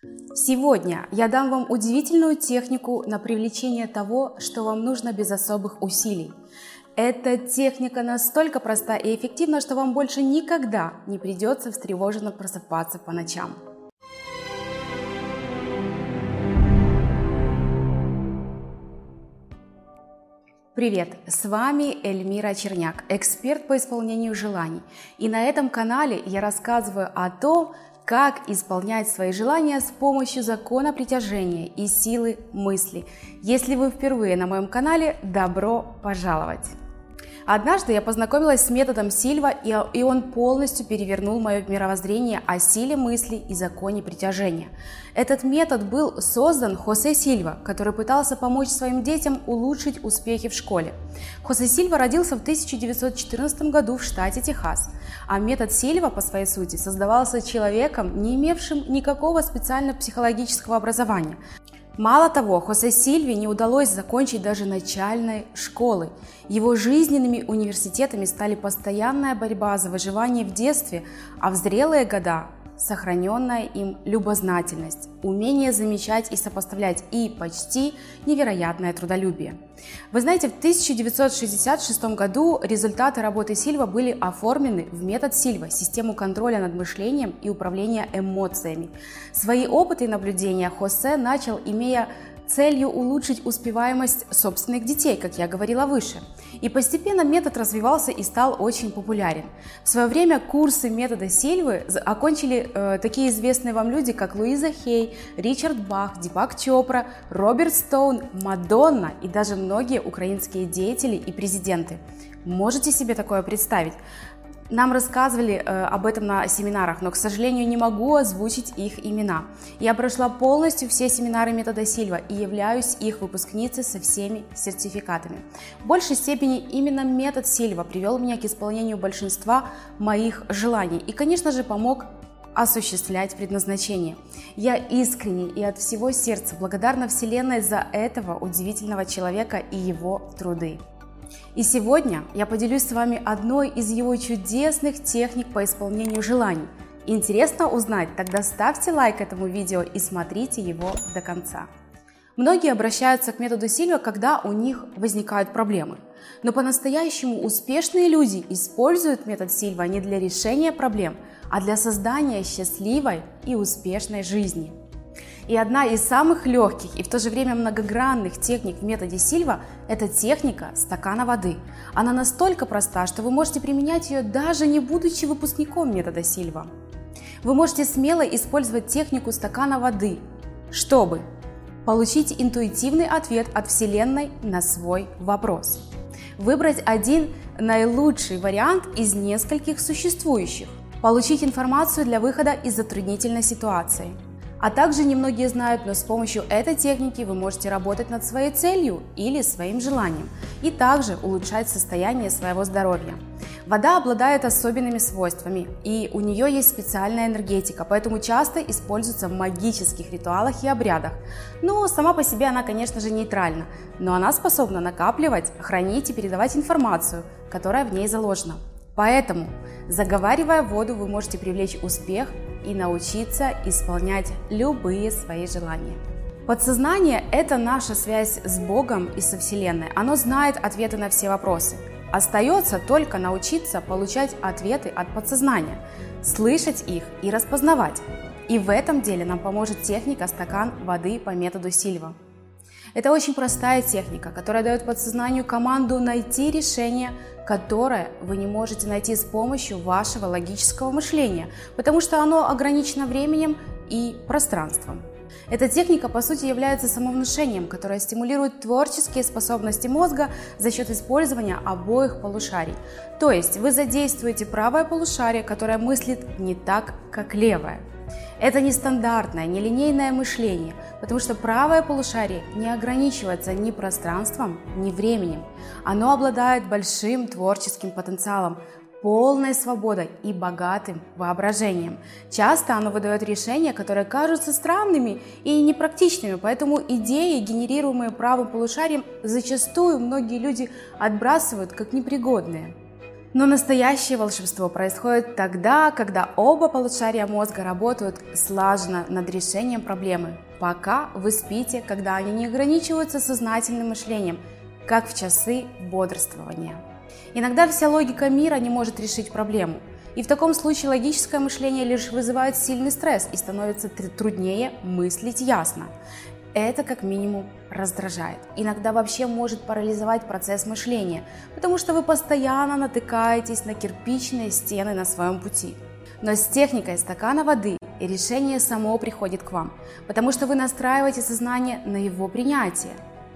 Сегодня я дам вам удивительную технику на привлечение того, что вам нужно без особых усилий. Эта техника настолько проста и эффективна, что вам больше никогда не придется встревоженно просыпаться по ночам. Привет! С вами Эльмира Черняк, эксперт по исполнению желаний. И на этом канале я рассказываю о том, как исполнять свои желания с помощью закона притяжения и силы мысли. Если вы впервые на моем канале, добро пожаловать! Однажды я познакомилась с методом Сильва, и он полностью перевернул мое мировоззрение о силе мысли и законе притяжения. Этот метод был создан Хосе Сильва, который пытался помочь своим детям улучшить успехи в школе. Хосе Сильва родился в 1914 году в штате Техас, а метод Сильва по своей сути создавался человеком, не имевшим никакого специального психологического образования. Мало того, Хосе Сильви не удалось закончить даже начальной школы. Его жизненными университетами стали постоянная борьба за выживание в детстве, а в зрелые года сохраненная им любознательность, умение замечать и сопоставлять и почти невероятное трудолюбие. Вы знаете, в 1966 году результаты работы Сильва были оформлены в метод Сильва, систему контроля над мышлением и управления эмоциями. Свои опыты и наблюдения Хосе начал, имея целью улучшить успеваемость собственных детей, как я говорила выше. И постепенно метод развивался и стал очень популярен. В свое время курсы метода Сильвы окончили э, такие известные вам люди, как Луиза Хей, Ричард Бах, Дипак Чопра, Роберт Стоун, Мадонна и даже многие украинские деятели и президенты. Можете себе такое представить? Нам рассказывали э, об этом на семинарах, но, к сожалению, не могу озвучить их имена. Я прошла полностью все семинары метода Сильва и являюсь их выпускницей со всеми сертификатами. В большей степени именно метод Сильва привел меня к исполнению большинства моих желаний и, конечно же, помог осуществлять предназначение. Я искренне и от всего сердца благодарна Вселенной за этого удивительного человека и его труды. И сегодня я поделюсь с вами одной из его чудесных техник по исполнению желаний. Интересно узнать? Тогда ставьте лайк этому видео и смотрите его до конца. Многие обращаются к методу Сильва, когда у них возникают проблемы. Но по-настоящему успешные люди используют метод Сильва не для решения проблем, а для создания счастливой и успешной жизни. И одна из самых легких и в то же время многогранных техник в методе Сильва – это техника стакана воды. Она настолько проста, что вы можете применять ее даже не будучи выпускником метода Сильва. Вы можете смело использовать технику стакана воды, чтобы получить интуитивный ответ от Вселенной на свой вопрос. Выбрать один наилучший вариант из нескольких существующих. Получить информацию для выхода из затруднительной ситуации – а также немногие знают, но с помощью этой техники вы можете работать над своей целью или своим желанием и также улучшать состояние своего здоровья. Вода обладает особенными свойствами, и у нее есть специальная энергетика, поэтому часто используется в магических ритуалах и обрядах. Ну, сама по себе она, конечно же, нейтральна, но она способна накапливать, хранить и передавать информацию, которая в ней заложена. Поэтому, заговаривая воду, вы можете привлечь успех и научиться исполнять любые свои желания. Подсознание – это наша связь с Богом и со Вселенной. Оно знает ответы на все вопросы. Остается только научиться получать ответы от подсознания, слышать их и распознавать. И в этом деле нам поможет техника «Стакан воды» по методу Сильва. Это очень простая техника, которая дает подсознанию команду найти решение, которое вы не можете найти с помощью вашего логического мышления, потому что оно ограничено временем и пространством. Эта техника, по сути, является самовнушением, которое стимулирует творческие способности мозга за счет использования обоих полушарий. То есть вы задействуете правое полушарие, которое мыслит не так, как левое. Это нестандартное, нелинейное мышление, потому что правое полушарие не ограничивается ни пространством, ни временем. Оно обладает большим творческим потенциалом, полной свободой и богатым воображением. Часто оно выдает решения, которые кажутся странными и непрактичными, поэтому идеи, генерируемые правым полушарием, зачастую многие люди отбрасывают как непригодные. Но настоящее волшебство происходит тогда, когда оба полушария мозга работают слаженно над решением проблемы, пока вы спите, когда они не ограничиваются сознательным мышлением, как в часы бодрствования. Иногда вся логика мира не может решить проблему, и в таком случае логическое мышление лишь вызывает сильный стресс и становится труднее мыслить ясно. Это как минимум раздражает. Иногда вообще может парализовать процесс мышления, потому что вы постоянно натыкаетесь на кирпичные стены на своем пути. Но с техникой стакана воды решение само приходит к вам, потому что вы настраиваете сознание на его принятие.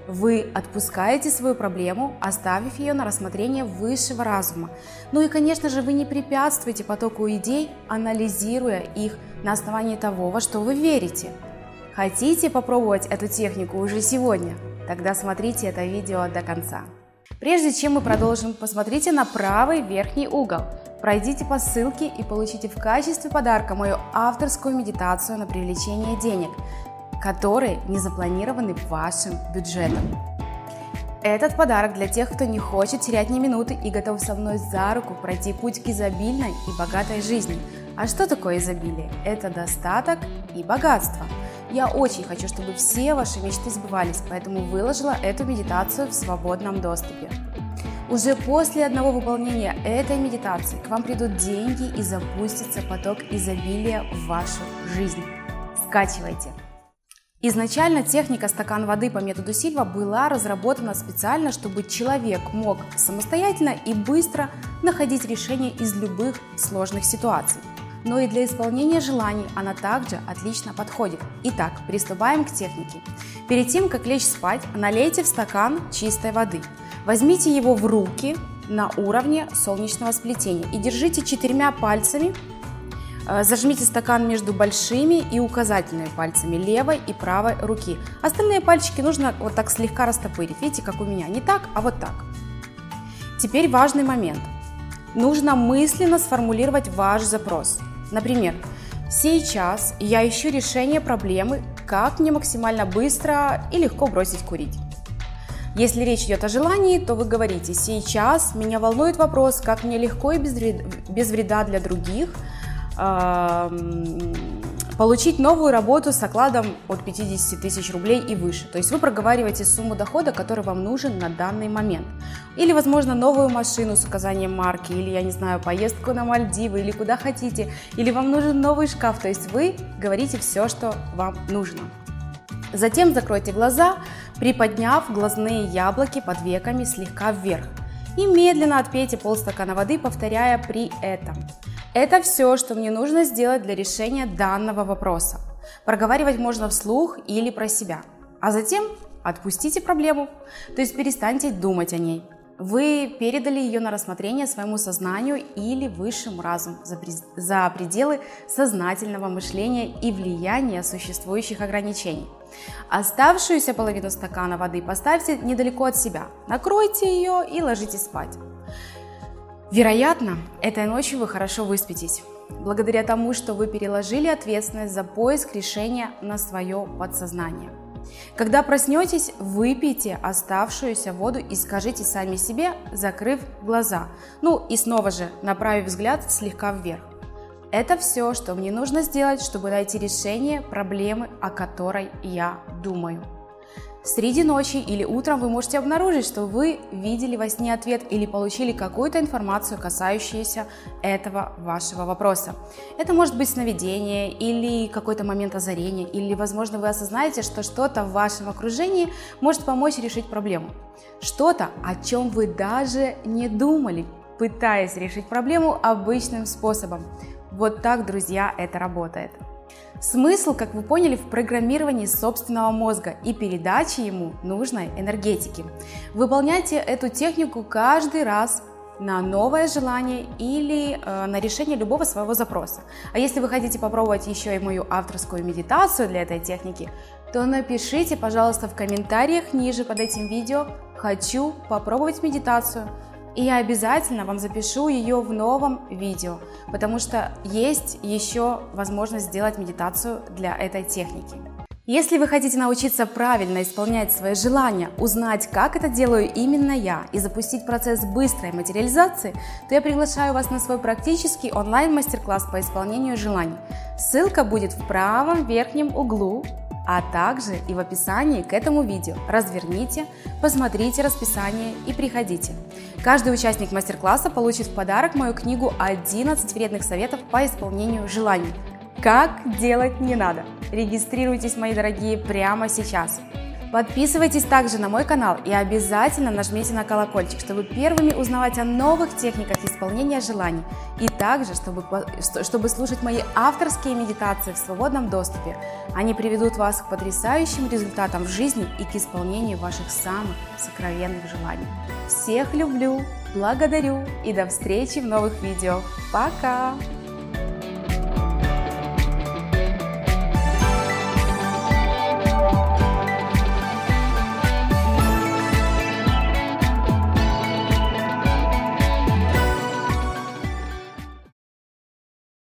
Вы отпускаете свою проблему, оставив ее на рассмотрение высшего разума. Ну и, конечно же, вы не препятствуете потоку идей, анализируя их на основании того, во что вы верите – Хотите попробовать эту технику уже сегодня? Тогда смотрите это видео до конца. Прежде чем мы продолжим, посмотрите на правый верхний угол. Пройдите по ссылке и получите в качестве подарка мою авторскую медитацию на привлечение денег, которые не запланированы вашим бюджетом. Этот подарок для тех, кто не хочет терять ни минуты и готов со мной за руку пройти путь к изобильной и богатой жизни. А что такое изобилие? Это достаток и богатство – я очень хочу, чтобы все ваши мечты сбывались, поэтому выложила эту медитацию в свободном доступе. Уже после одного выполнения этой медитации к вам придут деньги и запустится поток изобилия в вашу жизнь. Скачивайте! Изначально техника стакан воды по методу Сильва была разработана специально, чтобы человек мог самостоятельно и быстро находить решения из любых сложных ситуаций но и для исполнения желаний она также отлично подходит. Итак, приступаем к технике. Перед тем, как лечь спать, налейте в стакан чистой воды. Возьмите его в руки на уровне солнечного сплетения и держите четырьмя пальцами э, Зажмите стакан между большими и указательными пальцами левой и правой руки. Остальные пальчики нужно вот так слегка растопырить. Видите, как у меня? Не так, а вот так. Теперь важный момент. Нужно мысленно сформулировать ваш запрос – Например, сейчас я ищу решение проблемы, как мне максимально быстро и легко бросить курить. Если речь идет о желании, то вы говорите, сейчас меня волнует вопрос, как мне легко и без вреда, для других получить новую работу с окладом от 50 тысяч рублей и выше. То есть вы проговариваете сумму дохода, который вам нужен на данный момент. Или, возможно, новую машину с указанием марки, или, я не знаю, поездку на Мальдивы, или куда хотите, или вам нужен новый шкаф. То есть вы говорите все, что вам нужно. Затем закройте глаза, приподняв глазные яблоки под веками слегка вверх. И медленно отпейте полстакана воды, повторяя при этом – это все, что мне нужно сделать для решения данного вопроса. Проговаривать можно вслух или про себя. А затем отпустите проблему, то есть перестаньте думать о ней. Вы передали ее на рассмотрение своему сознанию или высшему разуму за, пределы сознательного мышления и влияния существующих ограничений. Оставшуюся половину стакана воды поставьте недалеко от себя, накройте ее и ложитесь спать. Вероятно, этой ночью вы хорошо выспитесь, благодаря тому, что вы переложили ответственность за поиск решения на свое подсознание. Когда проснетесь, выпейте оставшуюся воду и скажите сами себе, закрыв глаза. Ну и снова же направив взгляд слегка вверх. Это все, что мне нужно сделать, чтобы найти решение проблемы, о которой я думаю. Среди ночи или утром вы можете обнаружить, что вы видели во сне ответ или получили какую-то информацию, касающуюся этого вашего вопроса. Это может быть сновидение или какой-то момент озарения, или, возможно, вы осознаете, что что-то в вашем окружении может помочь решить проблему. Что-то, о чем вы даже не думали, пытаясь решить проблему обычным способом. Вот так, друзья, это работает. Смысл, как вы поняли, в программировании собственного мозга и передаче ему нужной энергетики. Выполняйте эту технику каждый раз на новое желание или э, на решение любого своего запроса. А если вы хотите попробовать еще и мою авторскую медитацию для этой техники, то напишите, пожалуйста, в комментариях ниже под этим видео «Хочу попробовать медитацию», и я обязательно вам запишу ее в новом видео, потому что есть еще возможность сделать медитацию для этой техники. Если вы хотите научиться правильно исполнять свои желания, узнать, как это делаю именно я и запустить процесс быстрой материализации, то я приглашаю вас на свой практический онлайн-мастер-класс по исполнению желаний. Ссылка будет в правом верхнем углу, а также и в описании к этому видео. Разверните, посмотрите расписание и приходите. Каждый участник мастер-класса получит в подарок мою книгу «11 вредных советов по исполнению желаний». Как делать не надо. Регистрируйтесь, мои дорогие, прямо сейчас. Подписывайтесь также на мой канал и обязательно нажмите на колокольчик, чтобы первыми узнавать о новых техниках исполнения желаний и также, чтобы, чтобы слушать мои авторские медитации в свободном доступе. Они приведут вас к потрясающим результатам в жизни и к исполнению ваших самых сокровенных желаний. Всех люблю, благодарю и до встречи в новых видео. Пока!